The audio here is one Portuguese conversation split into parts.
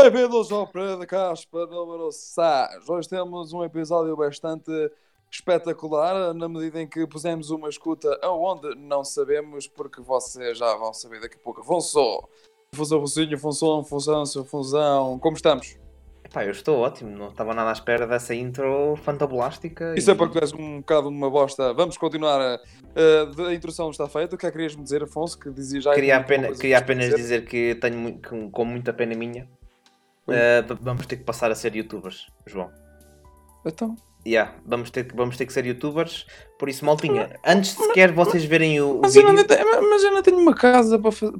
Bem-vindos ao da Caspa número 6. Hoje temos um episódio bastante espetacular, na medida em que pusemos uma escuta aonde não sabemos, porque vocês já vão saber daqui a pouco. Afonso, Fusão, Focinho, Função, Função, como estamos? Pá, eu estou ótimo, não estava nada à espera dessa intro fantablástica. Isso é porque tu és um bocado uma bosta. Vamos continuar. A, a, a introdução está feita. O que é que querias me dizer, Afonso? Que dizia já queria, apenas, queria apenas dizer. dizer. que tenho com, com muita pena minha. Uh, vamos ter que passar a ser youtubers, João. Então. Yeah, vamos, ter, vamos ter que ser youtubers. Por isso, maltinha, antes de sequer vocês verem o. Mas, vídeo... eu não, mas eu não tenho uma casa para fazer.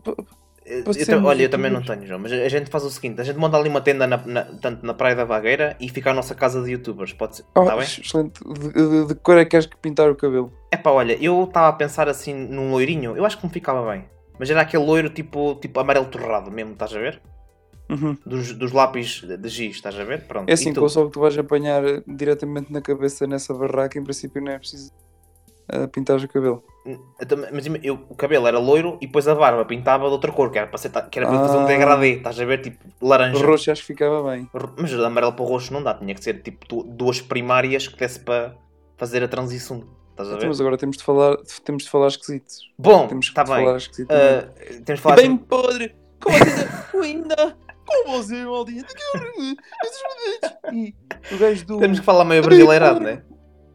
Eu, olha, eu também não tenho, João, mas a gente faz o seguinte: a gente monta ali uma tenda na, na, tanto na Praia da Vagueira e fica a nossa casa de youtubers. Pode ser? Oh, tá bem? Excelente. De, de, de, cor é que queres que pintar o cabelo? É pá, olha, eu estava a pensar assim num loirinho, eu acho que me ficava bem. Mas era aquele loiro tipo, tipo amarelo torrado mesmo, estás a ver? Uhum. Dos, dos lápis de giz, estás a ver? Pronto. É assim, com o sol que tu vais apanhar diretamente na cabeça nessa barraca, em princípio não é preciso uh, pintar o cabelo. Mas eu, o cabelo era loiro e depois a barba pintava de outra cor, que era para, ser, que era para ah. fazer um ah. degradê, estás a ver? Tipo laranja. Roxo acho que ficava bem. Mas de amarelo para roxo não dá, tinha que ser tipo duas primárias que desse para fazer a transição. Estás a ver? Mas agora temos de falar, temos de falar esquisitos. Bom, temos está bem. Falar esquisito uh, temos de falar bem assim... podre, como assim, ainda, como você, maldinha, e o gajo do... Temos que falar meio brasileirado, não é?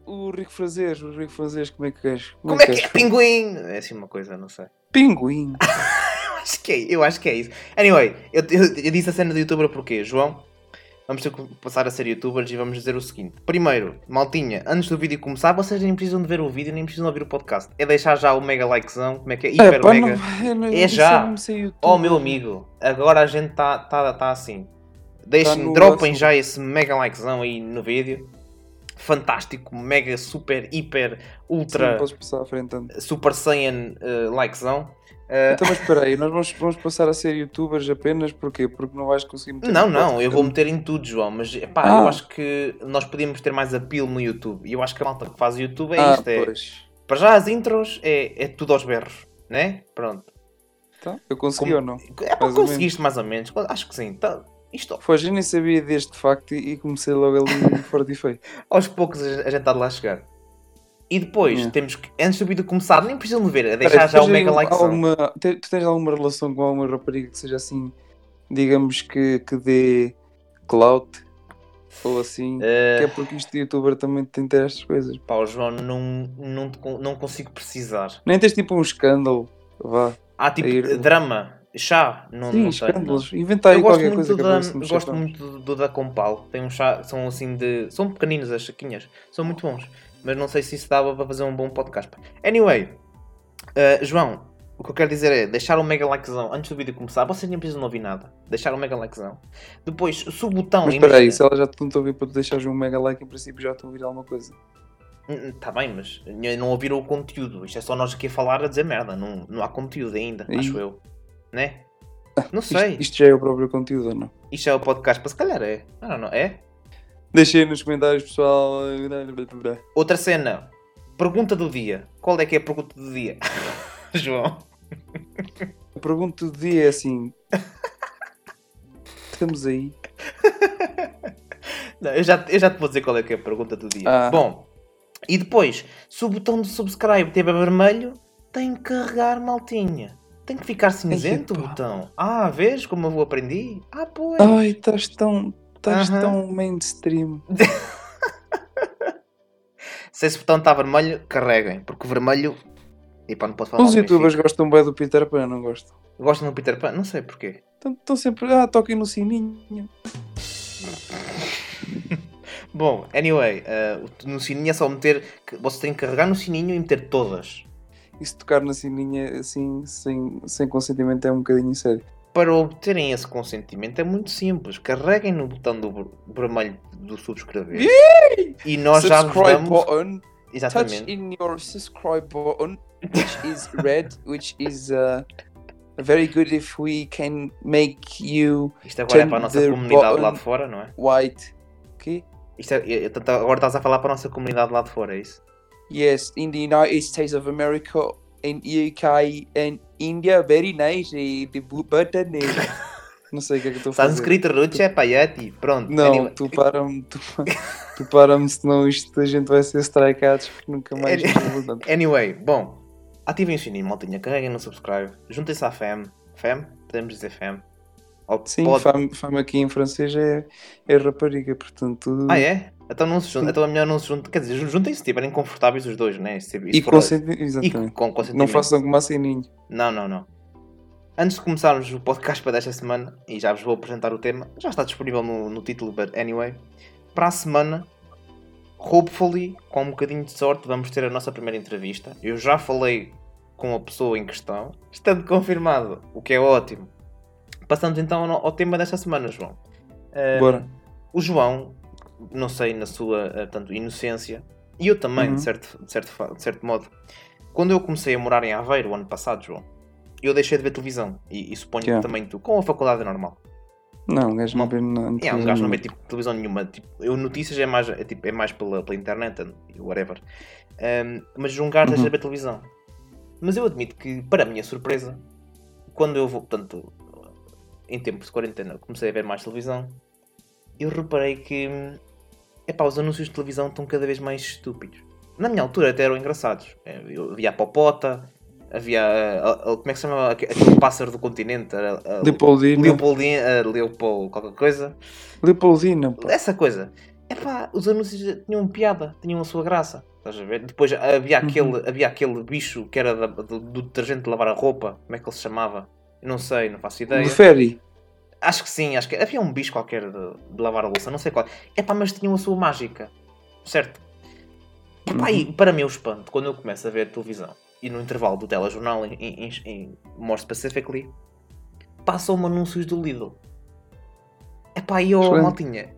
o Rico Frazer, o Rico Frazer, como é que és? Como, como é, que é? Pinguim! É assim uma coisa, não sei. Pinguim! acho que é, eu acho que é isso. Anyway, eu, eu, eu disse a cena de youtuber porque, João, vamos ter que passar a ser youtubers e vamos dizer o seguinte. Primeiro, maltinha, antes do vídeo começar, vocês nem precisam de ver o vídeo, nem precisam ouvir o podcast. É deixar já o mega likezão, como é que é? Hiper é, pá, mega. Não, não, é já. Oh, meu amigo, agora a gente está tá, tá assim. Deixem, tá dropem já esse mega likezão aí no vídeo fantástico, mega, super, hiper, ultra. Sim, passar à frente, Super Saiyan uh, likezão. Uh... Então, mas espera aí, nós vamos, vamos passar a ser youtubers apenas porquê? Porque não vais conseguir meter. Não, não, eu vou meter em tudo, João, mas pá, ah. eu acho que nós podíamos ter mais apelo no YouTube. E eu acho que a malta que faz YouTube é ah, isto: é, para já as intros é, é tudo aos berros, né? Pronto. Então, eu consegui Como... ou não? É para conseguiste mais ou menos, acho que sim. Tá, isto... Pois, eu nem sabia deste facto e comecei logo ali forte e feio. Aos poucos a gente está de lá a chegar. E depois yeah. temos que, antes do vídeo começar, nem precisam de ver, a deixar já o mega like. Alguma, tu tens alguma relação com alguma rapariga que seja assim, digamos que, que dê clout ou assim? Uh... Que é porque este youtuber também tem ter estas coisas. Pá, João, não, não, não consigo precisar. Nem tens tipo um escândalo, vá. Ah, tipo, drama. Chá, não, Sim, não escândalos. Sei, Inventar qualquer coisa da, Gosto muito do, do da Compal. Tem um chá, são assim de. São pequeninos as chaquinhas. São muito bons. Mas não sei se isso dava para fazer um bom podcast. Anyway, uh, João, o que eu quero dizer é deixar um mega likezão antes do vídeo começar. Vocês nem precisam ouvir nada. Deixar um mega likezão. Depois, se o botão. Mas espera aí, se ela já te a ouvir para tu deixares um mega like, em princípio já te ouvir alguma coisa. Está hum, bem, mas não ouviram o conteúdo. Isto é só nós aqui a falar a dizer merda. Não, não há conteúdo ainda, e... acho eu né? Não sei. Isto, isto, já é o próprio conteúdo ou não? Isto é o podcast, para se calhar é. Não, não, é? Deixem nos comentários, pessoal. Outra cena. Pergunta do dia. Qual é que é a pergunta do dia? João. A pergunta do dia é assim. Estamos aí. Não, eu, já, eu já te vou dizer qual é que é a pergunta do dia. Ah. Bom, e depois, se o botão de subscribe estiver vermelho, tem que carregar maltinha. Tem que ficar cinzento o botão. Ah, vês como eu aprendi? Ah, pois. Ai, estás tão, estás tão mainstream. Se esse botão está vermelho, carreguem, porque vermelho. E pá, não posso falar Os youtubers gostam bem do Peter Pan, não gostam? Gostam do Peter Pan? Não sei porquê. Estão sempre. Ah, toquem no sininho. Bom, anyway, uh, no sininho é só meter. Você tem que carregar no sininho e meter todas e se tocar na sininha assim, sem, sem consentimento, é um bocadinho sério. Para obterem esse consentimento é muito simples. Carreguem no botão do vermelho do subscrever. Yay! E nós subscribe já vos damos... button. Exatamente. Touch in your subscribe button, which is red, which is uh, very good if we can make you. Isto agora é para a nossa comunidade lá de fora, não é? White. O quê? Isto é, agora estás a falar para a nossa comunidade lá de fora, é isso? Yes, in the United States of America, in UK, and India, very nice. Eh, the button. Eh. Não sei o que é que estou a fazer. Sanskrit Roots é Payati. Pronto. Não, anyway. tu para-me, tu, tu para-me, senão isto a gente vai ser strikeados porque nunca mais. Anyway, bom. Ativem o sininho, maltinha. Carreguem no subscribe. Juntem-se à FEM. FEM? Podemos dizer FEM. Ou Sim, pode- fama aqui em francês é, é rapariga, portanto. Ah, é? Então, não se junta, então é melhor não se juntar. Quer dizer, juntem-se se estiverem confortáveis os dois, né? Se, E consenti... e Exatamente. com Não façam como a sininho. Não, não, não. Antes de começarmos o podcast para desta semana, e já vos vou apresentar o tema, já está disponível no, no título, but anyway. Para a semana, hopefully, com um bocadinho de sorte, vamos ter a nossa primeira entrevista. Eu já falei com a pessoa em questão, estando confirmado, o que é ótimo. Passamos então ao, ao tema desta semana, João. Bora. O João, não sei, na sua eh, tanto, inocência, e eu também, Uhum. de, certo, de, certo, de certo modo, quando eu comecei a morar em Aveiro, o ano passado, João, eu deixei de ver televisão. E, e suponho Yeah. que também tu, com a faculdade é normal. Não, um gajo não vê na É, um gajo não vê tipo, televisão nenhuma. Tipo, eu notícias é mais, é, tipo, é mais pela, pela internet whatever. Ahm, mas jungar deixa Uhum. de ver televisão. Mas eu admito que, para a minha surpresa, quando eu vou, portanto, em tempos de quarentena, comecei a ver mais televisão, eu reparei que epá, os anúncios de televisão estão cada vez mais estúpidos. Na minha altura até eram engraçados. Havia a Popota, havia. a- a- como é que se chama aque- aquele pássaro do continente? A- Leopoldina. Leopoldina, Leopold, qualquer coisa. Leopoldina, pá. Essa coisa. Epá, os anúncios tinham piada, tinham a sua graça. Estás a ver? Depois havia Uhum. aquele, havia aquele bicho que era da- do, do detergente de lavar a roupa. Como é que ele se chamava? Eu não sei, não faço ideia. Do Ferry. Acho que sim, acho que havia um bicho qualquer de, de lavar a louça, não sei qual. Epá, mas tinham a sua mágica. Certo? Epá, e Uhum. para o espanto, quando eu começo a ver televisão e no intervalo do telejornal, em, em, em more specifically, passam-me anúncios do Lidl. Epá, e eu, Excelente. maltinha.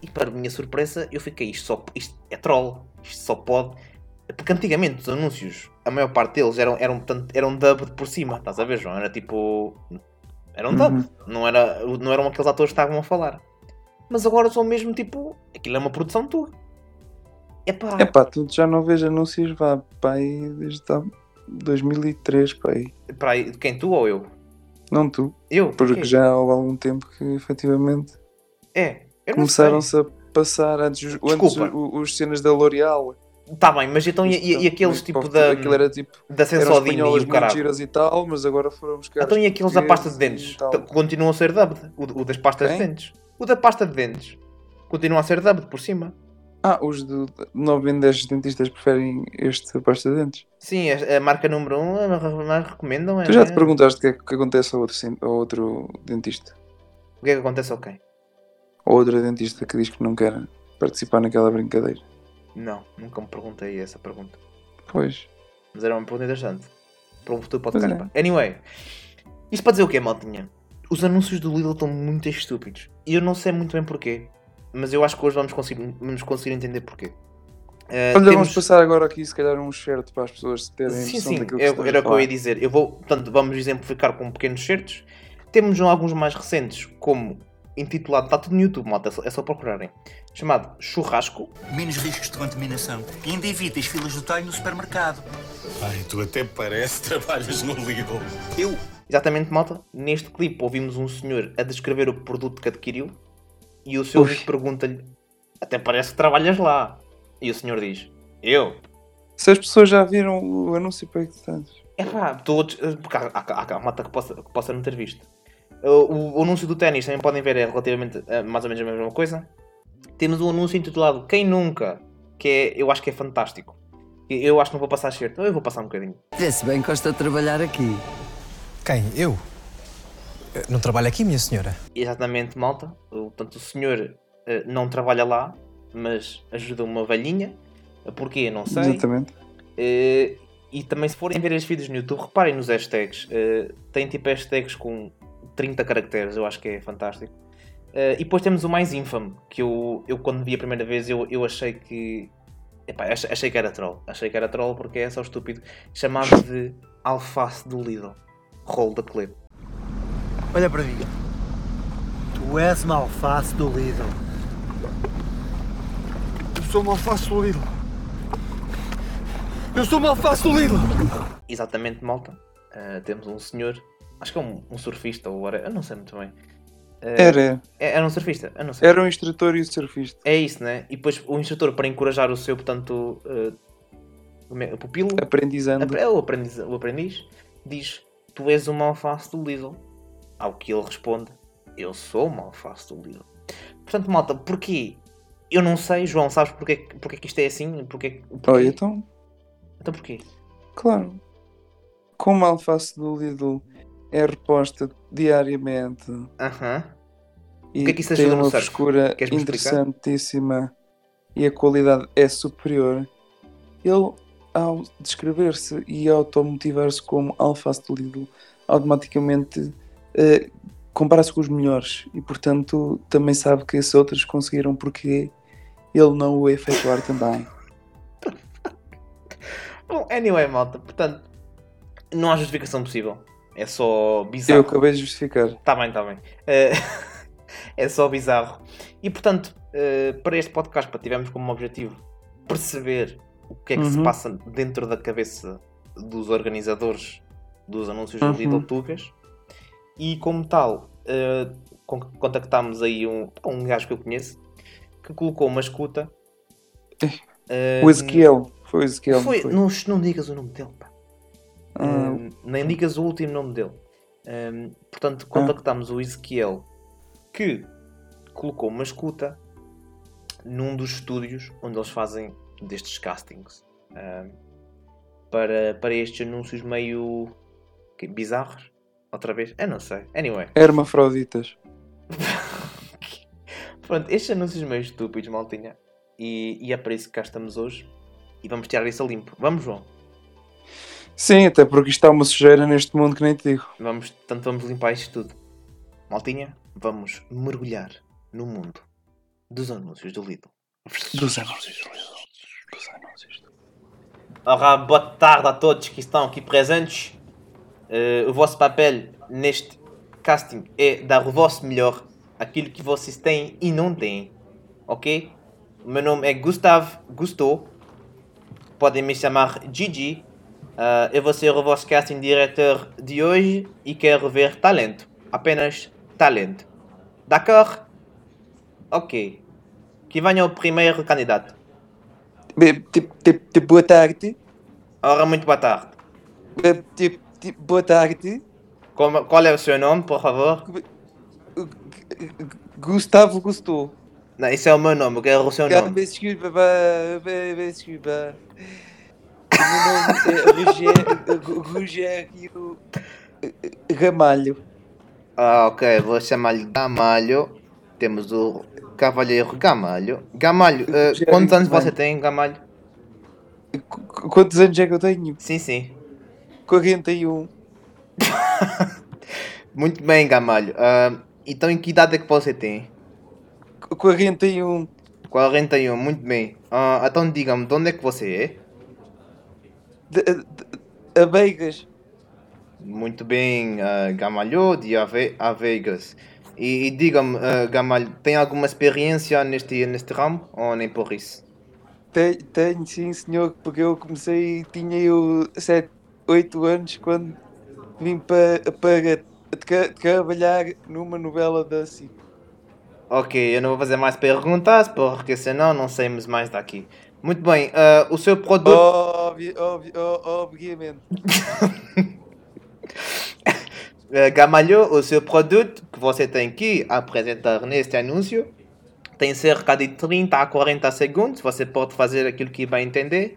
E para minha surpresa, eu fiquei, isto, só, isto é troll. Isto só pode. Porque antigamente os anúncios, a maior parte deles eram, eram, portanto, eram dubbed por cima, estás a ver, João? Era tipo. Era um dub, Uhum. não, era, não eram aqueles atores que estavam a falar. Mas agora são mesmo tipo. Aquilo é uma produção tua. Epá, É pá, tu já não vês anúncios, vá, pá, aí desde há 2003, pá, aí. para aí, quem tu ou eu? Não tu, Eu? porque já há algum tempo que efetivamente É. Começaram-se a passar antes, os- antes os, os cenas da L'Oreal. Tá bem, mas então e, e- e aqueles tipo da. Aquilo era tipo, Da eram Sensodina e o caralho. e tal, mas agora foram buscar. Então e aqueles da pasta de dentes? e. T- Continuam a ser dubbed. O, o das pastas Quem? de dentes. O da pasta de dentes. Continua a ser dubbed por cima. Ah, os de 9 em 10 dentistas preferem este pasta de dentes. Sim, a, a marca número 1 um, mais recomendam. É, Tu já te é- perguntaste o que é que acontece ao outro, ao outro dentista? O que é que acontece ao quem? Ou outra dentista que diz que não quer participar naquela brincadeira? Não, nunca me perguntei essa pergunta. Pois. Mas era uma pergunta interessante. Para um futuro podcast. é. Anyway, isto para dizer o quê, maltinha? Os anúncios do Lidl estão muito estúpidos. E eu não sei muito bem porquê. Mas eu acho que hoje vamos conseguir, vamos conseguir entender porquê. Olha, temos- vamos passar agora aqui, se calhar, um certo para as pessoas terem Sim, noção sim, daquilo que estamos era a o que eu ia dizer. Eu vou, portanto, vamos exemplificar com pequenos certos. Temos alguns mais recentes, como intitulado, está tudo no YouTube, malta, é só- é só procurarem. Chamado Churrasco. menos riscos de contaminação e ainda evitas filas do talho no supermercado. Ai, tu até parece que trabalhas no Lidl. Eu Exatamente, malta. Neste clipe ouvimos um senhor a descrever o produto que adquiriu e o seu Ui. amigo pergunta-lhe: Até parece que trabalhas lá. E o senhor diz: Eu? Se as pessoas já viram o anúncio para que tantos. É pá, todos. Porque há, há, há malta que possa, que possa não ter visto. O, o anúncio do ténis também podem ver, é relativamente eh, mais ou menos a mesma coisa. Temos um anúncio intitulado Quem Nunca, que é, eu acho que é fantástico. E Eu acho que não vou passar certo, eu vou passar um bocadinho. Vê-se bem que gosta de trabalhar aqui. Quem? Eu? Eh, Não trabalho aqui, minha senhora. Exatamente, malta. O- Portanto, o senhor eh, não trabalha lá, mas ajuda uma velhinha. Porquê? Não sei. Exatamente. Eh, e também, se forem ver estes vídeos no YouTube, reparem nos hashtags. Tem tipo hashtags com 30 caracteres, eu acho que é fantástico. Eh, e depois temos o mais infame, que eu, eu quando vi a primeira vez, eu, eu achei que. Epá, ach- achei que era troll. Achei que era troll porque é só estúpido. Chamava de alface do Lidl. Roll da clip. Olha para mim. Tu és uma alface do Lidl. Eu sou uma alface do Lidl. Eu sou uma alface do Lidl. Exatamente, malta. Uh, temos um senhor, acho que é um, um surfista ou whatever, eu não sei muito bem. Eh, Era. é- Era um surfista. Eu não sei. Era um instrutor e o surfista. É isso, né? E depois o instrutor, para encorajar o seu, portanto, é? pupilo, Aprendizando. apre- é o aprendiz, o aprendiz, diz: Tu és uma alface do Lidl. Ao que ele responde: Eu sou uma alface do Lidl. Portanto, malta, porquê? Eu não sei, João, sabes porquê, porquê que isto é assim? Porquê, porquê? Olha, então, Então porquê? claro. Como alface do Lidl é reposta diariamente Aham. e que é que isso tem ajuda no uma surf? frescura interessantíssima e a qualidade é superior, ele, ao descrever-se e automotivar-se como alface do Lidl, automaticamente eh, compara-se com os melhores e, portanto, também sabe que esses outros conseguiram porque ele não o efetuar também. Bom, anyway, malta, portanto, não há justificação possível. É só Eu bizarro. acabei de justificar. Tá bem, tá bem. Eh, é só bizarro. E portanto, eh, para este podcast, pá, tivemos como objetivo perceber o que é que se Uhum. passa dentro da cabeça dos organizadores dos anúncios Uhum. do Lidl Tugas. E como tal, con- contactámos aí um, um gajo que eu conheço que colocou uma escuta. O Ezequiel. Foi o Ezequiel. Foi, foi. Não, não digas o nome dele, pá. Ah, Um, nem digas o último nome dele. Um, portanto, contactámos o Ezequiel que colocou uma escuta num dos estúdios onde eles fazem destes castings um, para, para estes anúncios meio que, bizarros. Outra vez? Eu não sei. Anyway, Hermafroditas. pronto, estes anúncios meio estúpidos, maltinha. E, e é para isso que cá estamos hoje. E vamos tirar isso a limpo. Vamos, João. Sim, até porque isto está uma sujeira neste mundo que nem te digo. Vamos, portanto, vamos limpar isto tudo. Maltinha, vamos mergulhar no mundo dos anúncios do Lidl. Dos anúncios do Lidl. Dos anúncios do Ora, boa tarde a todos que estão aqui presentes. Eh, o vosso papel neste casting é dar o vosso melhor, aquilo que vocês têm e não têm. Ok? O meu nome é Gustavo Gusto. Podem me chamar Gigi. Ah, eu vou ser o vosso casting diretor de hoje e quero ver talento. Apenas talento. D'accord? Ok. Que venha o primeiro candidato. Boa tarde. Ora, muito boa tarde. Boa tarde. Como- qual é o seu nome, por favor? Gustavo Gustou. Não, isso é o meu nome, eu quero o seu nome. Desculpa, desculpa. O meu nome é Rogério, Ramalho. Ah, ok, vou chamar-lhe Gamalho. Temos o Cavalheiro Gamalho. Gamalho, Já quantos anos você tem, Gamalho? Qu- qu- Quantos anos é que eu tenho? Sim, sim. 41. Muito bem, Gamalho. Ah, então, em que idade é que você tem? Qu- 41. 41, muito bem. Ah, então, diga-me, de onde é que você é? De, de, a Vegas. Muito bem, ah, Gamalho, de Ave a Vegas. E, e diga-me, ah, Gamalho, tem alguma experiência neste, neste ramo ou nem por isso? Tenho, tenho, sim, senhor, porque eu comecei, tinha eu 7, 8 anos quando vim para, para tra- trabalhar numa novela da CIP. Ok, eu não vou fazer mais perguntas porque senão não saímos mais daqui. Muito bem, ah, o seu produto. Óbvio, ó- obviamente. Uh, Gamalho, o seu produto que você tem que apresentar neste anúncio tem cerca de 30 a 40 segundos. Você pode fazer aquilo que vai entender.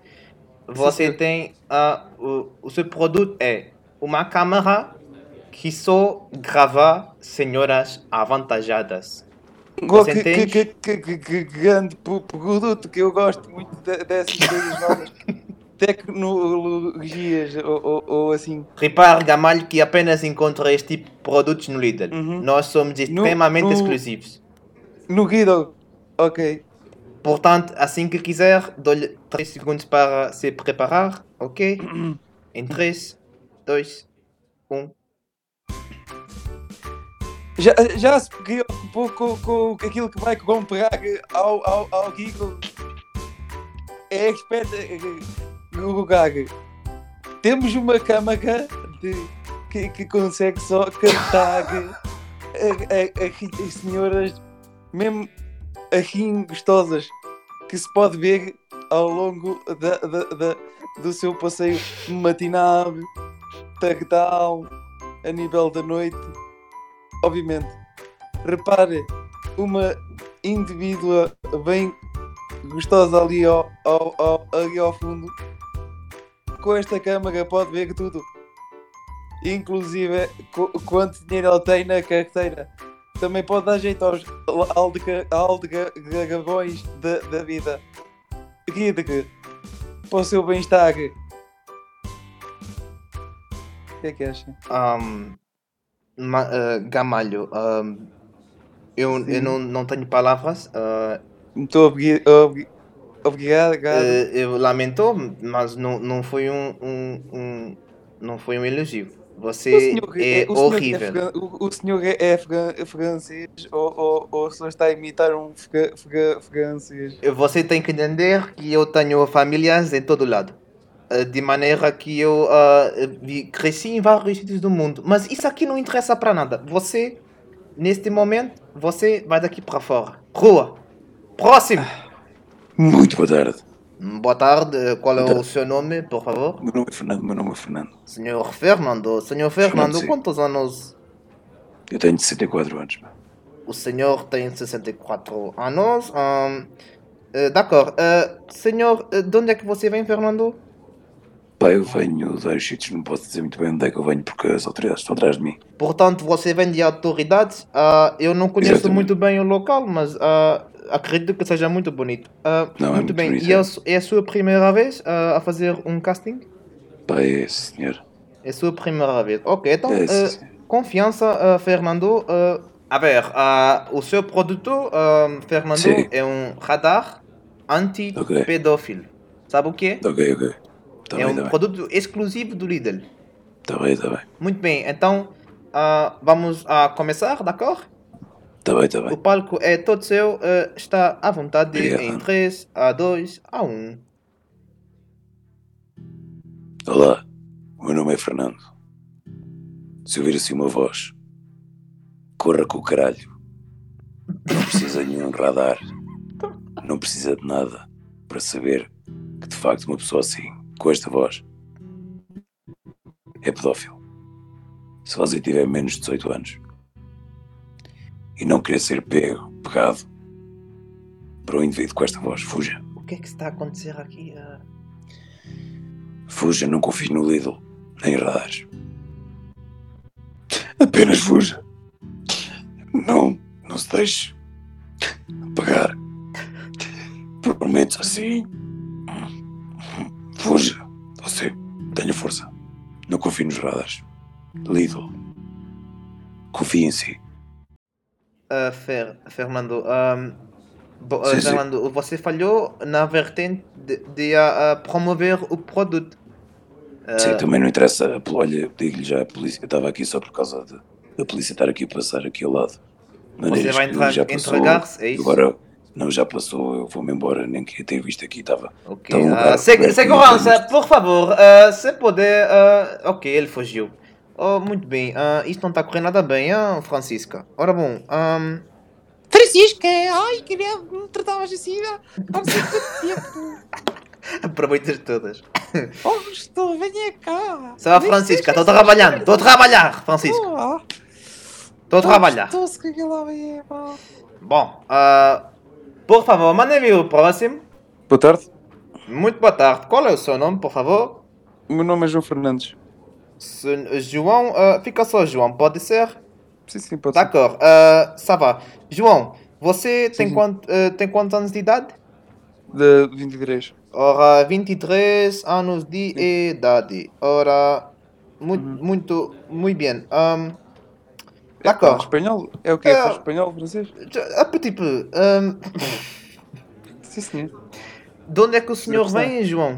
Você tem ah, o, o seu produto é uma câmera que só grava senhoras avantajadas. Que, que, que, que, que- grande pro- produto que eu gosto muito de- dessas coisas novas. Tecnologias ou, ou, ou assim. Repare, Gamalho, que apenas encontra este tipo de produtos no Lidl. Uhum. Nós somos extremamente no- exclusivos. No Guido. Ok. Portanto, assim que quiser, dou-lhe 3 segundos para se preparar, ok? Em um. 3, 2, 1. Já, já se preocupou com, com aquilo que vai comprar ao, ao, ao Guido? É espetacular. Temos uma câmara de, que, que consegue só captar a, a, a, a senhoras mesmo assim gostosas que se pode ver ao longo da, da, da- do seu passeio matinal, tardal, a nível da noite. Obviamente, repare uma indivídua bem gostosa ali ao, ao, ao- ali ao fundo. Com esta câmara pode ver tudo. Inclusive qu- quanto dinheiro ele tem na carteira. Também pode dar jeito aos aldega- aldegarabões da, da vida. Guide para o seu bem-estar. O que é que acha? Ahm, ma- ah, Gamalho, ahm, eu, Sim. eu não, não tenho palavras. ah, Muito obri- obri- obrigado. obrigado. eh, eu lamento, mas não, não foi um, um, um- não foi um elogio. Você é o horrível. fran- o, o senhor é, fran- francês ou, ou, ou o senhor está a imitar um fra- fra- francês? Você tem que entender que eu tenho famílias em todo lado. Eh, De maneira que eu vi- cresci em vários sítios do mundo. Mas isso aqui não interessa para nada. Você, neste momento, você vai daqui para fora. Rua. Próximo. Muito boa tarde. Boa tarde. Qual é o seu nome, por favor? Meu nome é Fernando. Meu nome é Fernando. Senhor Fernando. Senhor Fernando, sim. quantos anos Eu tenho 64 anos. o senhor tem? 64 anos. Ahn, eh, D'accord. Eh, senhor, eh, de onde é que você vem, Fernando? Pá, eu venho de vários sítios, não posso dizer muito bem onde é que eu venho porque as autoridades estão atrás de mim. Portanto, você vem de autoridades. Ah, eu não conheço Exatamente. muito bem o local, mas ah, acredito que seja muito bonito. Ah, Não, é muito muito bem. bonito, E é, é. a é sua primeira vez a fazer um casting? Pá, é senhor. É a sua primeira vez. Ok, então, É, confiança, Fernando. A ver, o seu produto, Fernando, Sim. é um radar anti-pedófilo. Sabe o que é? Ok, ok. Tá é bem, um tá bem. produto exclusivo do Lidl. Tá bem, tá bem. Muito bem, então ah, vamos a começar, d'accord? Tá bem, tá O bem. palco é todo seu, eh, está à vontade Obrigado. em 3, a 2, a 1. Olá, o meu nome é Fernando. Se ouvir assim uma voz, corra com o caralho. Não precisa de nenhum radar. Não precisa de nada para saber que de facto uma pessoa assim, com esta voz, é pedófilo. Se você tiver menos de 18 anos e não querer ser pego, pegado por um indivíduo com esta voz, fuja. O que é que está a acontecer aqui? Ah, Fuja, não confie no Lidl, nem em radares. Apenas fuja. Não, não se deixe pagar por momentos assim. Fuja. Você tenha força. Não confie nos radares. Lidl. Confie em si. ah, Fer, Fernando, ahm, bo- ah, Sim, sim. Fernando, você falhou na vertente de, de, ah, ah, promover o produto. Ah, Sim, também não interessa. Olha, digo-lhe já a polícia. Eu estava aqui só por causa de a polícia estar aqui a passar aqui ao lado. você Maneiras vai já passou. entregar-se, é isso? Agora, não, já passou, eu vou-me embora, nem queria ter visto aqui, estava. Ok. Então, ah, ah, seg- segurança, não por favor, ah, se puder. ah, ok, ele fugiu. Oh, muito bem. ah, isto não está correndo nada bem, ah, Francisca. Ora bom, ahm, Francisca, ai, queria me tratavas assim há muito tempo. aproveitas todas. Oh, estou, venha cá. Só a Francisca, estou trabalhando, estou a trabalhar, Francisco. Oh, Estou a trabalhar. Bom, ah, por favor, mandem-me o próximo. Boa tarde. Muito boa tarde. Qual é o seu nome, por favor? O meu nome é João Fernandes. Se- João, ah, fica só João, pode ser? Sim, sim, pode ser. D'accord, ah, ça va. João, você tem, sim. quant- ah, tem quantos anos de idade? De 23. Ora, 23 anos de idade. Ora, muito, Uhum. muito, muito bem. Um, É, D'accord. espanhol? É o quê? É. Fala espanhol, francês? A petit peu. Um, Sim, senhor. de onde é que o senhor vem, João?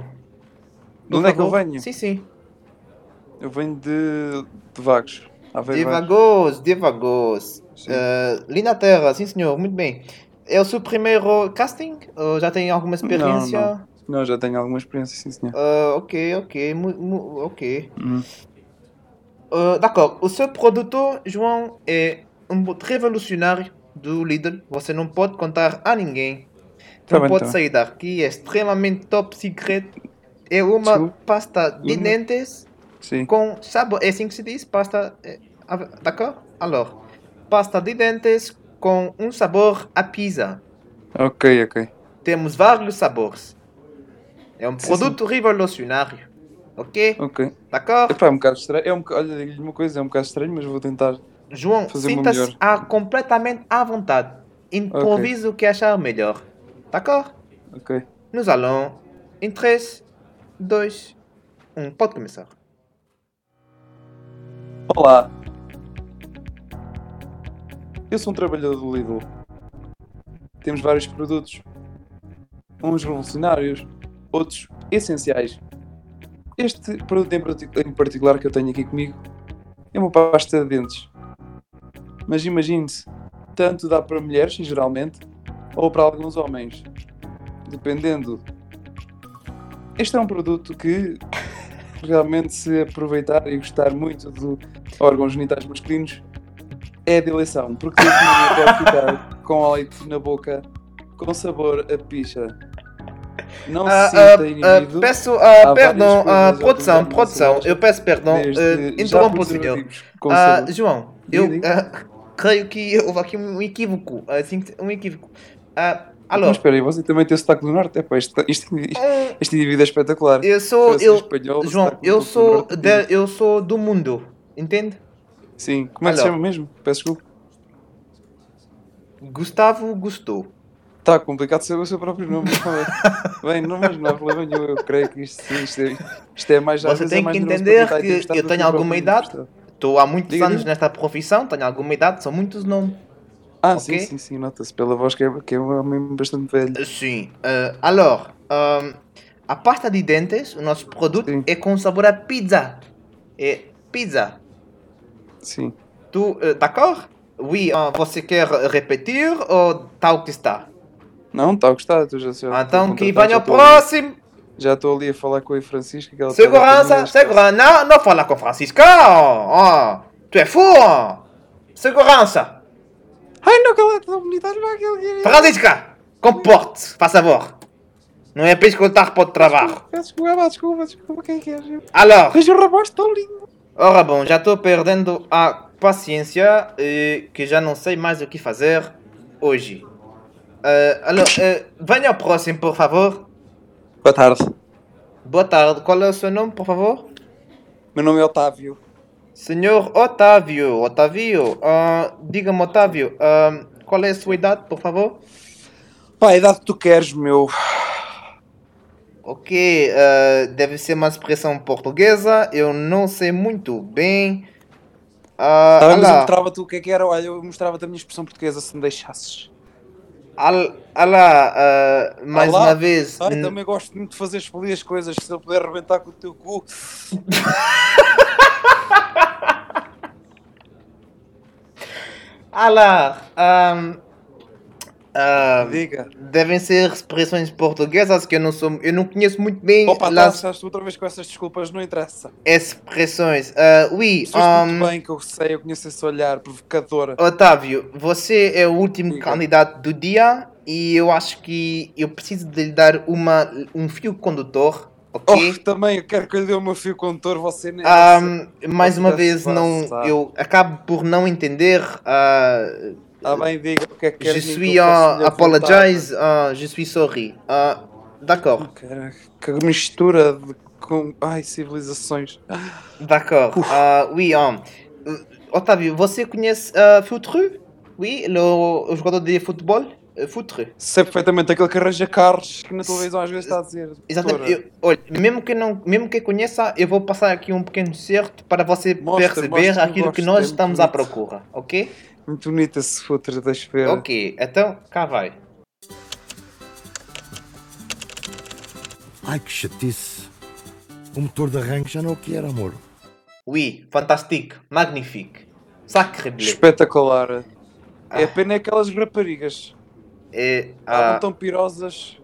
De onde é que eu venho? Sim, sim. Eu venho de, de Vagos. De Vagos. De Vagos. Uh, linda terra, sim senhor, muito bem. É o seu primeiro casting? Ou já tem alguma experiência? Não, já tenho alguma experiência, sim, senhor. Uh, ok, ok, mu- mu- ok. Uhum. Uh, D'accord, o seu produto, João, é um produto revolucionário do Lidl. Você não pode contar a ninguém. Não pode tá sair daqui. É extremamente top secret. É uma Desculpa. pasta de Uhum. dentes Sim. com sabor. É assim que se diz? Pasta. ah, D'accord? Alors, pasta de dentes com um sabor a pizza. Ok, ok. Temos vários sabores. É um Sim, produto revolucionário. Ok? Ok. D'accord? Epá, é um bocado estranho. É um olha, digo-lhe uma coisa, é um bocado estranho, mas vou tentar. João, fazer sinta-se a- completamente à vontade. Improvise o que achar melhor. D'accord? Ok. Nous allons em 3, 2, 1. Pode começar. Olá. Eu sou um trabalhador do Lidl. Temos vários produtos. Uns revolucionários, outros essenciais. Este produto em, parti- em particular que eu tenho aqui comigo é uma pasta de dentes. Mas imagine-se, tanto dá para mulheres, geralmente, ou para alguns homens. Dependendo. Este é um produto que realmente se aproveitar e gostar muito de órgãos genitais masculinos é de eleição, porque a pode ficar com leite na boca, com sabor a picha. Não Ah, se ah, sinta ah, inibido. peço, ah, perdão, produção, produção, eu peço perdão, desde já interrompa o senhor. João, eu creio que houve aqui um equívoco. Assim, um equívoco. Ah, Mas alô, espera aí, você também tem o sotaque do norte? Epá, este, este, este indivíduo é espetacular. eu sou, eu, espanhol, João, eu sou, de- eu sou do mundo, entende? Sim, como é que se Alô. chama mesmo? Peço desculpa. Gustavo gostou. Está complicado saber o seu próprio nome. é? Bem, não, mas não há problema nenhum. Eu creio que isto, sim, isto, é, isto é mais. Você é tem mais que entender que eu tenho alguma idade. Estou há muitos Diga, anos nesta profissão, tenho alguma idade, são muitos nomes. Ah, Ok. sim, sim, sim. Nota-se pela voz que é, que é um homem bastante velho. Sim. Uh, alors, um, a pasta de dentes, o nosso produto, Sim. é com sabor a pizza. É pizza. Sim. Tu, uh, d'accord? Oui, uh, você quer repetir ou tal que está? Não, está a gostar. Tu já, já Então estou que contratado, venha o ali- próximo. Já estou ali a falar com a Francisca. Que a Segurança, segurança. Não, não fala com Francisca. Oh, tu é fou. Segurança. Ai, não, que ela é aquele que- Francisca, comporte-se, faz favor. Não é para escutar para o trabalho. Desculpa, desculpa, desculpa. Quem que é? Alors, o rapaz tão lindo. Ora bom, já estou perdendo a paciência e que já não sei mais o que fazer hoje. Uh, alô, uh, venha ao próximo, por favor. Boa tarde. Boa tarde, qual é o seu nome, por favor? Meu nome é Otávio. Senhor Otávio, Otávio, ah, diga-me Otávio, ah, qual é a sua idade, por favor? Pá, a idade que tu queres, meu. Ok, ah, deve ser uma expressão portuguesa, eu não sei muito bem. Ah, Tá mas eu mostrava-te o que é que era. Olha, eu mostrava-te a minha expressão portuguesa se me deixasses. Al- alá, ah, mais Alá. uma vez. Ai, também gosto muito de fazer feliz as coisas. Se eu puder arrebentar com o teu cu. Alá, ahm, ah, Diga. devem ser expressões portuguesas que eu não sou, eu não conheço muito bem Opa, tá, as estás tu outra vez com essas desculpas, não interessa. expressões. Ah, oui, Pessoas muito bem que eu sei, eu conheço esse olhar provocador. Otávio, você é o último Diga. candidato do dia e eu acho que eu preciso de lhe dar uma, um fio condutor, ok? Oh, também, eu quero que eu lhe dê o meu fio condutor, você nem. Ahm, mais uma vez, não, eu acabo por não entender. ah, Ah, bem, diga o que é que je suis uh, apologize, uh, je suis sorry. Uh, D'accord, que mistura de. Com... Ai, civilizações. d'accord. Uh, oui, um, Otávio, você conhece uh, Futru? Oui, le, o jogador de futebol? Uh, Futru. Sei perfeitamente aquele que arranja carros que na televisão às vezes está a dizer. Exatamente. Eu, olha, mesmo que não, mesmo que conheça, eu vou passar aqui um pequeno certo para você Mostra, perceber mostra, aquilo que nós estamos à procura, ok? Muito bonito esse futre, deixa eu ver. Ok, então cá vai. Ai que chatice. O motor de arranque já não é o que era, amor. Oui, fantastique, magnifique, sacre bleu. Espetacular. É Ah. pena aquelas raparigas. Et, Estavam ah, tão pirosas.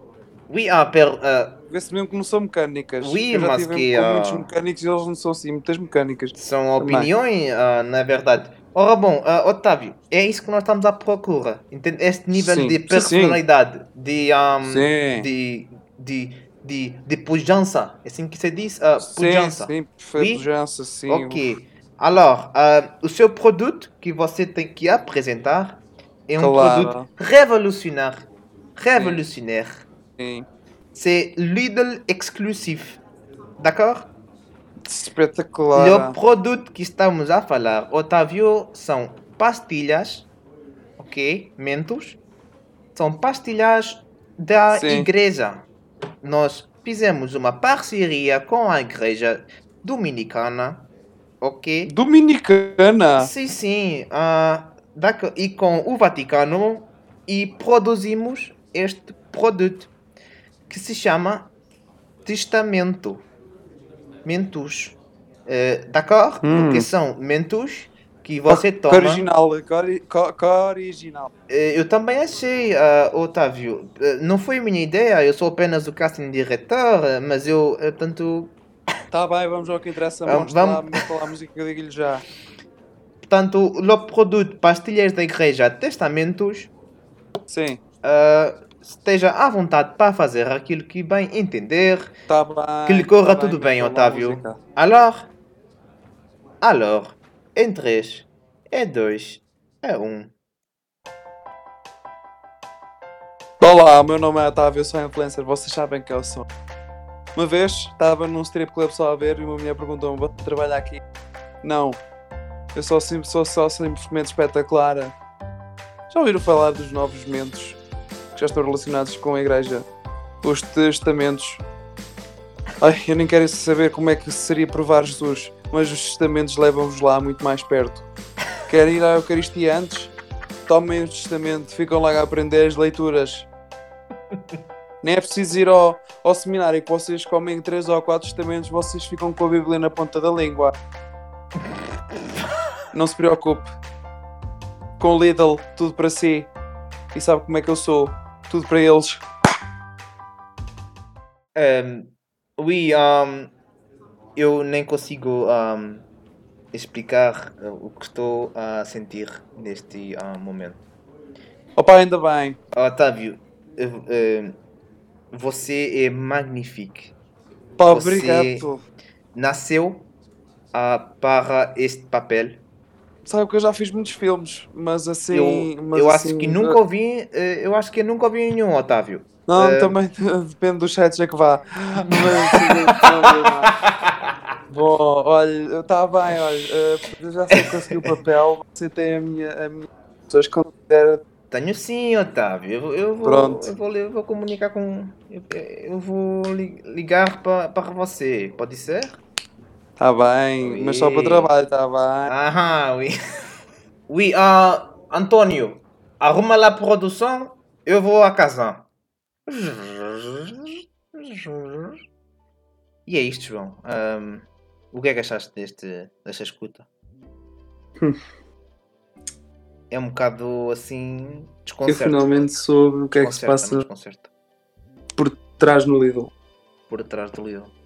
oui, ah, per, ah, Vê-se mesmo que não são mecânicas. Oui, mas que, com ah, muitos mecânicos e eles não são assim, muitas mecânicas. são opiniões, ah, na verdade. Ora bom, ah, Otávio, é isso que nós estamos à procura. Entende? Este nível Sim, de sim, sim. personalidade, de, um, Sim. de, de, de, de pujança. É assim que se diz? Ah, Sim, pujança. sim, Oui? pujança, sim. Ok. Alors, ah, o seu produto que você tem que apresentar é um Claro. produto revolucionário. Revolutionnaire. Sim. C'est Lidl exclusif. D'accord? Espetacular. O produto que estamos a falar, Otávio, são pastilhas, ok? Mentos. São pastilhas da Sim. igreja. Nós fizemos uma parceria com a igreja dominicana, ok? Dominicana. Sim, sim. ah, d'accord. E com o Vaticano e produzimos este produto que se chama Testamento. Mentos. Eh, d'accord? Hum. Porque são mentos que você Que toma. original, que ori- que- que original. Eh, eu também achei, ah, Otávio. Eh, não foi minha ideia, eu sou apenas o casting diretor, eh, mas eu, eh, tanto. Tá bem, vamos ao que interessa. Ah, lá, vamos- mostra lá a música que eu digo-lhe já. Portanto, o produto Pastilhas da Igreja Testamentos Sim, ah, esteja à vontade para fazer aquilo que bem entender. tá bem. Que lhe corra tá tudo bem, a Otávio. Alors, alors, em 3, é 2, é 1. Olá, o meu nome é Otávio, eu sou influencer, vocês sabem que eu sou. Uma vez estava num strip club só a ver e uma mulher perguntou-me: Vou trabalhar aqui? Não, eu sou, sou só simplesmente espetacular. Já ouviram falar dos novos mentos que já estão relacionados com a igreja? Os testamentos. Ai, eu nem quero saber como é que seria provar Jesus, mas os testamentos levam-vos lá muito mais perto. Querem ir à Eucaristia antes? Tomem o testamento, ficam lá a aprender as leituras. Nem é preciso ir ao, ao seminário que vocês comem três ou quatro testamentos, vocês ficam com a Bíblia na ponta da língua. Não se preocupe. Com Lidl, tudo para si. E sabe como é que eu sou? Tudo para eles. Um, oui, um, eu nem consigo um, explicar uh, o que estou a sentir neste uh, momento. Opa, ainda bem. Otávio, uh, uh, você é magnífico. Pá, Você- obrigado. Nasceu uh, para este papel. Sabe que eu já fiz muitos filmes, mas assim. eu mas eu assim, acho que nunca ouvi, uh, eu acho que eu nunca ouvi nenhum, Otávio. Não, Eh, também depende dos sites a que vá. Mas, Bom, olha, está bem, olha, eh, eu já sei que consegui o papel, você tem a minha. A minha... Pessoas que considera. Tenho sim, Otávio. Eu, vou- eu vou, Pronto. Eu vou, eu vou comunicar com. Eu, eu vou li- ligar para, para você. Pode ser? Tá bem, mas só para trabalho, está bem. Aham, oui. Oui, ah, Antônio, arruma lá a produção. Eu vou a casa. E é isto, João. Ahm, o que é que achaste deste, desta escuta? Hum. É um bocado assim. Eu Desconcerto. finalmente soube o que é que se Desconcerta-me, passa por trás no Lidl. por trás do Lidl.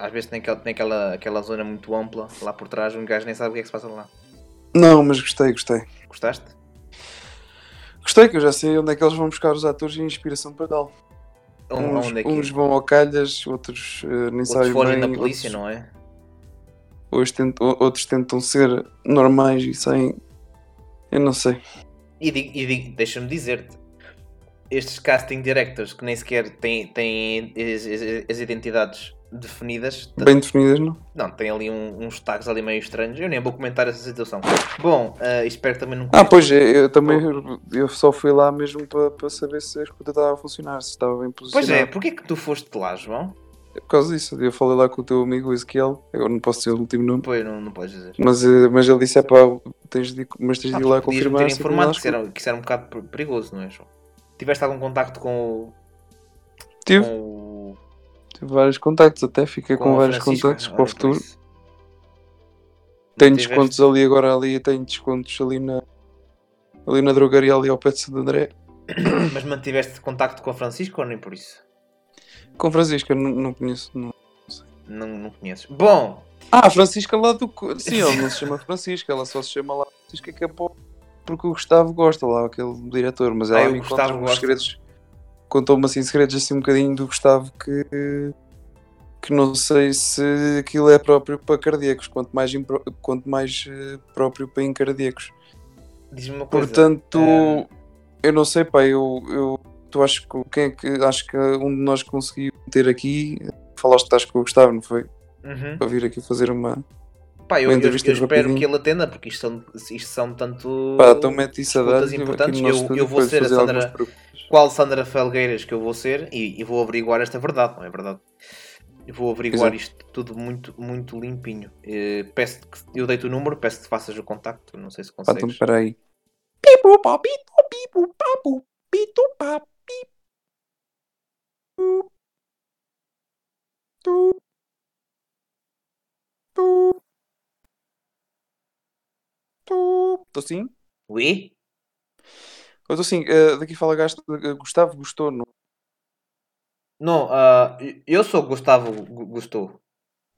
Às vezes tem, aquela, tem aquela, aquela zona muito ampla lá por trás, um gajo nem sabe o que é que se passa lá. Não, mas gostei, gostei. Gostaste? Gostei que eu já sei onde é que eles vão buscar os atores e inspiração para tal. Um, Uns, é uns vão ao calhas, outros eh, nem outros sabem fogem bem. da polícia, outros, não é? outros tentam, outros tentam ser normais e saem. Eu não sei. E, e deixa-me dizer-te, estes casting directors que nem sequer têm, têm as, as- as identidades definidas, Bem definidas, não? não, tem ali um- uns tags ali meio estranhos, eu nem vou comentar essa situação. Bom, eh, espero que também não Ah, pois, eu, eu também eu só fui lá mesmo para, saber se a escuta estava a funcionar, se estava bem Pois posicionado. é, porquê que tu foste lá, João? É por causa disso, eu falei lá com o teu amigo Ezequiel, agora não posso dizer o último nome, Pois, não, não podes dizer. mas, eh, mas ele disse: é pá, tens de, mas tens de ir lá Ah, confirmar. ter informado que isso, era, que isso era um bocado per- perigoso, não é, João? Tiveste algum contacto com o. Tive, Com o tive vários contactos, até fiquei com, o vários Francisco? contactos para o futuro. Tenho Tiveste- descontos ali agora ali, tenho descontos ali na ali na drogaria ali ao pé de Santo André. Mas mantiveste contacto com o Francisco ou nem por isso? Com Francisco, não, não conheço. Não. Não, não conheces. Bom, Ah, a Francisca lá do. Sim, ela não se chama Francisca, ela só se chama lá Francisca que é pô- porque o Gustavo gosta lá, aquele diretor, mas ela Ah, me Gustavo conta gosta. segredos. Contou-me assim segredos assim um bocadinho do Gustavo que. que não sei se aquilo é próprio para cardíacos, quanto mais, impro- quanto mais eh, próprio para incardíacos. Diz-me uma coisa. Portanto, ehm, eu não sei, pá, eu, eu tu acho que quem é que acho que um de nós conseguiu ter aqui, falaste que estás com o Gustavo, não foi? uhum. Para vir aqui fazer uma. Pá, eu, eu- entrevista eu espero rapidinho. que ele atenda, porque isto são, isto são tanto. Pá, então mete isso a dar. importantes. Eu, eu vou ser a Sandra. Qual Sandra Felgueiras que eu vou ser e, e vou averiguar esta verdade, não é verdade? Eu vou averiguar Exato. isto tudo muito, muito limpinho. Eh, peço que eu dei-te o número, peço que faças o contacto. Não sei se então consegues. espera aí. Pipo, pá, pito, pipo, papo, pito, pá, pi. Tu. Tu. Tu. Tu. Estou sim? Oui? Eu estou sim. eh, daqui fala eh, Gustavo gostou, não? Não, ah, eu sou Gustavo Gu- Gustou.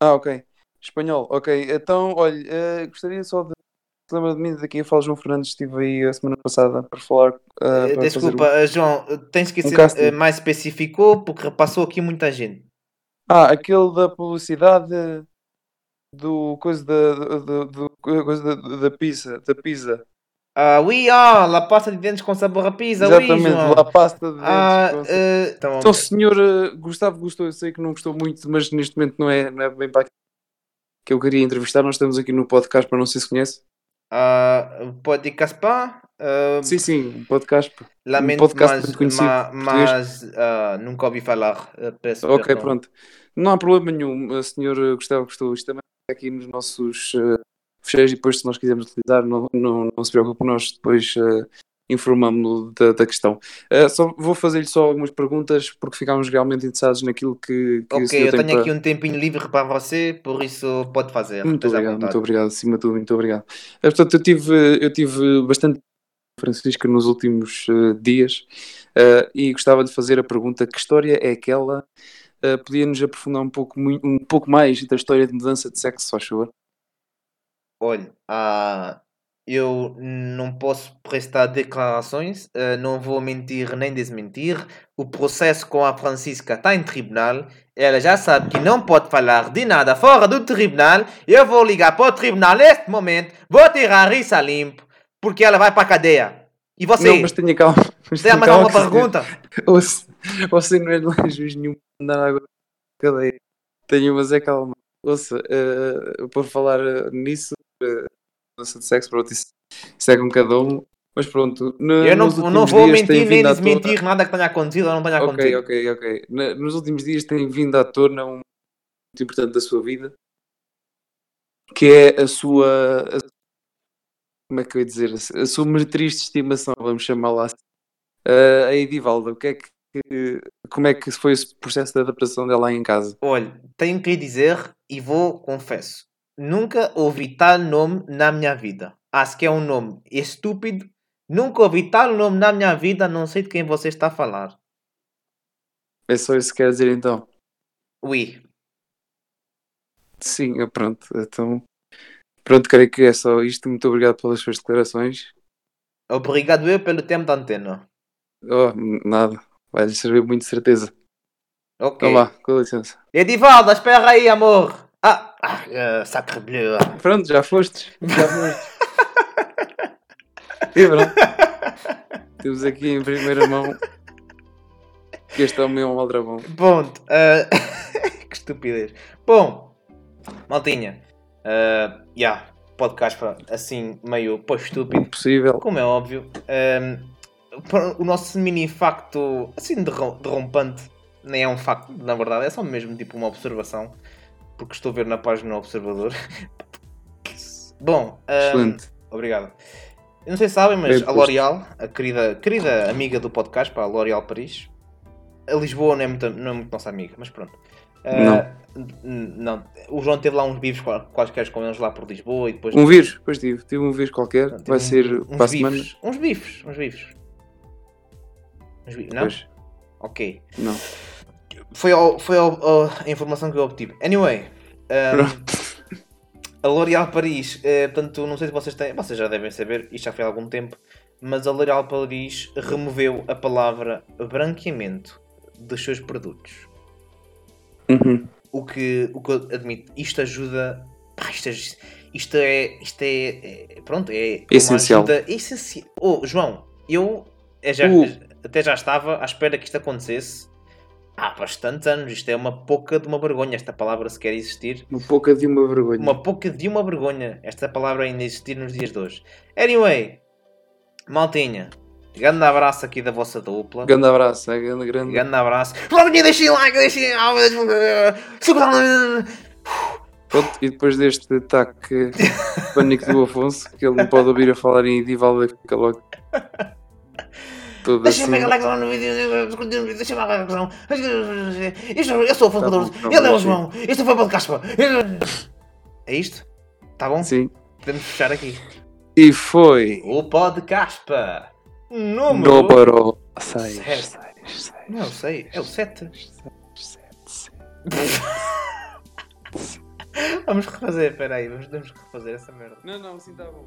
Ah, ok. Espanhol, ok. Então, olha, eh, gostaria só de. Se lembra de mim, daqui eu falo João Fernandes, estive aí a semana passada para falar. Eh, para Desculpa, eh, João, tens que um ser eh, mais específico porque repassou aqui muita gente. um- Ah, aquele da publicidade do coisa da, do, do- coisa da, da pizza, da pizza. Ah, oui, ah, la pasta de dentes com sabor a pizza, oui, Exatamente, João. lá a pasta de dentes. Ah, com- eh, então, Então, senhor eh, Gustavo gostou, eu sei que não gostou muito, mas neste momento não é, não é bem para aquilo que eu queria entrevistar. Nós estamos aqui no podcast, para não sei se conhece. ah, pode Caspar? Ah, Sim, sim, um podcast. pá. Lamento, podcast mas, conhecido ma- português. mas ah, nunca ouvi falar. ah, peço Ok, perdão. pronto. Não há problema nenhum, eh, senhor eh, Gustavo gostou. Isto também é aqui nos nossos uh, fecheiros e depois, se nós quisermos utilizar, não, não, não se preocupe, nós depois uh, informamos-lo da, da questão. Eh, só vou fazer-lhe só algumas perguntas porque ficámos realmente interessados naquilo que, que Ok, eu tenho para... aqui um tempinho livre para você, por isso pode fazer. Muito obrigado, muito obrigado, acima de tudo, muito obrigado. Eh, portanto, eu tive, eu tive bastante Francisca nos últimos eh, dias eh, e gostava de fazer a pergunta: que história é aquela? Eh, Podia-nos aprofundar um pouco, um pouco mais da história de mudança de sexo, só favor? Olha, ah, eu não posso prestar declarações, ah, não vou mentir nem desmentir. O processo com a Francisca está em tribunal. Ela já sabe que não pode falar de nada fora do tribunal. Eu vou ligar para o tribunal neste momento, vou tirar isso a limpo, porque ela vai para a cadeia. E você? Não, mas tenha calma. Mas tenha mais alguma que pergunta? Você, você não é de juiz nenhum andar agora cadeia. Tenho, mas é calma. Ouça, eh, por falar nisso, mudança de sexo, pronto, isso, isso é com cada um. Mas pronto, no- Eu não, nos não vou mentir nem à tona- desmentir nada que tenha acontecido ou não tenha Ok, acontecido. ok, ok. Na- nos últimos dias tem vindo à tona um muito importante da sua vida, que é a sua. a- como é que eu ia dizer? A, sua meretriz de estimação, vamos chamá-la assim. Ah, a Edivalda, o que é que. Como é que foi esse processo de adaptação dela aí em casa? Olha, tenho que lhe dizer e vou, confesso, nunca ouvi tal nome na minha vida. Acho que é um nome estúpido. Nunca ouvi tal nome na minha vida, não sei de quem você está a falar. É só isso que quer dizer então? Oui. Sim, pronto. Então. Pronto, creio que é só isto. Muito obrigado pelas suas declarações. Obrigado eu pelo tempo da antena. Oh, nada. Vai lhe servir muito de certeza. Ok. Então com licença. Edivalda, espera aí, amor. Ah, ah eh, sacre bleu. Pronto, já fostes. Já fostes. e pronto. Temos aqui em primeira mão que este é um aldrabão. Ponto. eh, que estupidez. Bom, maltinha. Uh, yeah, podcast assim meio pô, estúpido. Possível. Como é óbvio. Ehm, para o nosso mini facto assim derrom- derrompante nem é um facto, na verdade, é só mesmo tipo uma observação. Porque estou a ver na página do Observador. Bom, Excelente. obrigado. Eu não sei se sabem, mas Bem a. L'Oréal, a querida, querida amiga do podcast, para a L'Oréal Paris, a Lisboa não é, muito, não é muito nossa amiga, mas pronto. Eh, n- não. O João teve lá uns bifes quaisquer com eles lá por Lisboa e depois. Um vírus, depois tive. Tive um vírus qualquer. Pronto, Vai teve ser um- para uns semana. bifes. Uns bifes, uns bifes. Uns bifes, não? Pois, Ok. não. Foi, ao- foi ao- ao- a informação que eu obtive. Anyway, um, A L'Oréal Paris, eh, portanto, não sei se vocês têm, vocês já devem saber, isto já foi há algum tempo, mas a L'Oréal Paris removeu a palavra branqueamento dos seus produtos. Uhum. O que, o que eu admito, isto ajuda. Pá, isto, é- isto é. Isto é, é- Pronto, é. Essencial. ajuda essencial. Oh, João, eu é já- Uh. até já estava à espera que isto acontecesse há bastantes anos. Isto é uma pouca de uma vergonha, esta palavra sequer existir. Uma pouca de uma vergonha. Uma pouca de uma vergonha esta palavra ainda existir nos dias de hoje. Anyway, maltinha, grande abraço aqui da vossa dupla. Grande abraço, é grande, grande. Grande abraço. Deixem like, deixem. Pronto, e depois deste ataque pânico do Afonso, que ele não pode ouvir a falar em Edivaldo, fica logo todo assim. Like lá no vídeo. Deixem-me like lá. Isto- Eu sou o Afonso Tá Cardoso. não, Ele é o João. Este foi o Caspa. É isto? Tá bom? Sim. Podemos fechar aqui. E foi O Pod Caspa. Número. número 6. Sete. Não sei. É o 7. Vamos refazer. Espera aí. Vamos, vamos refazer essa merda. Não, não, sim, tá bom.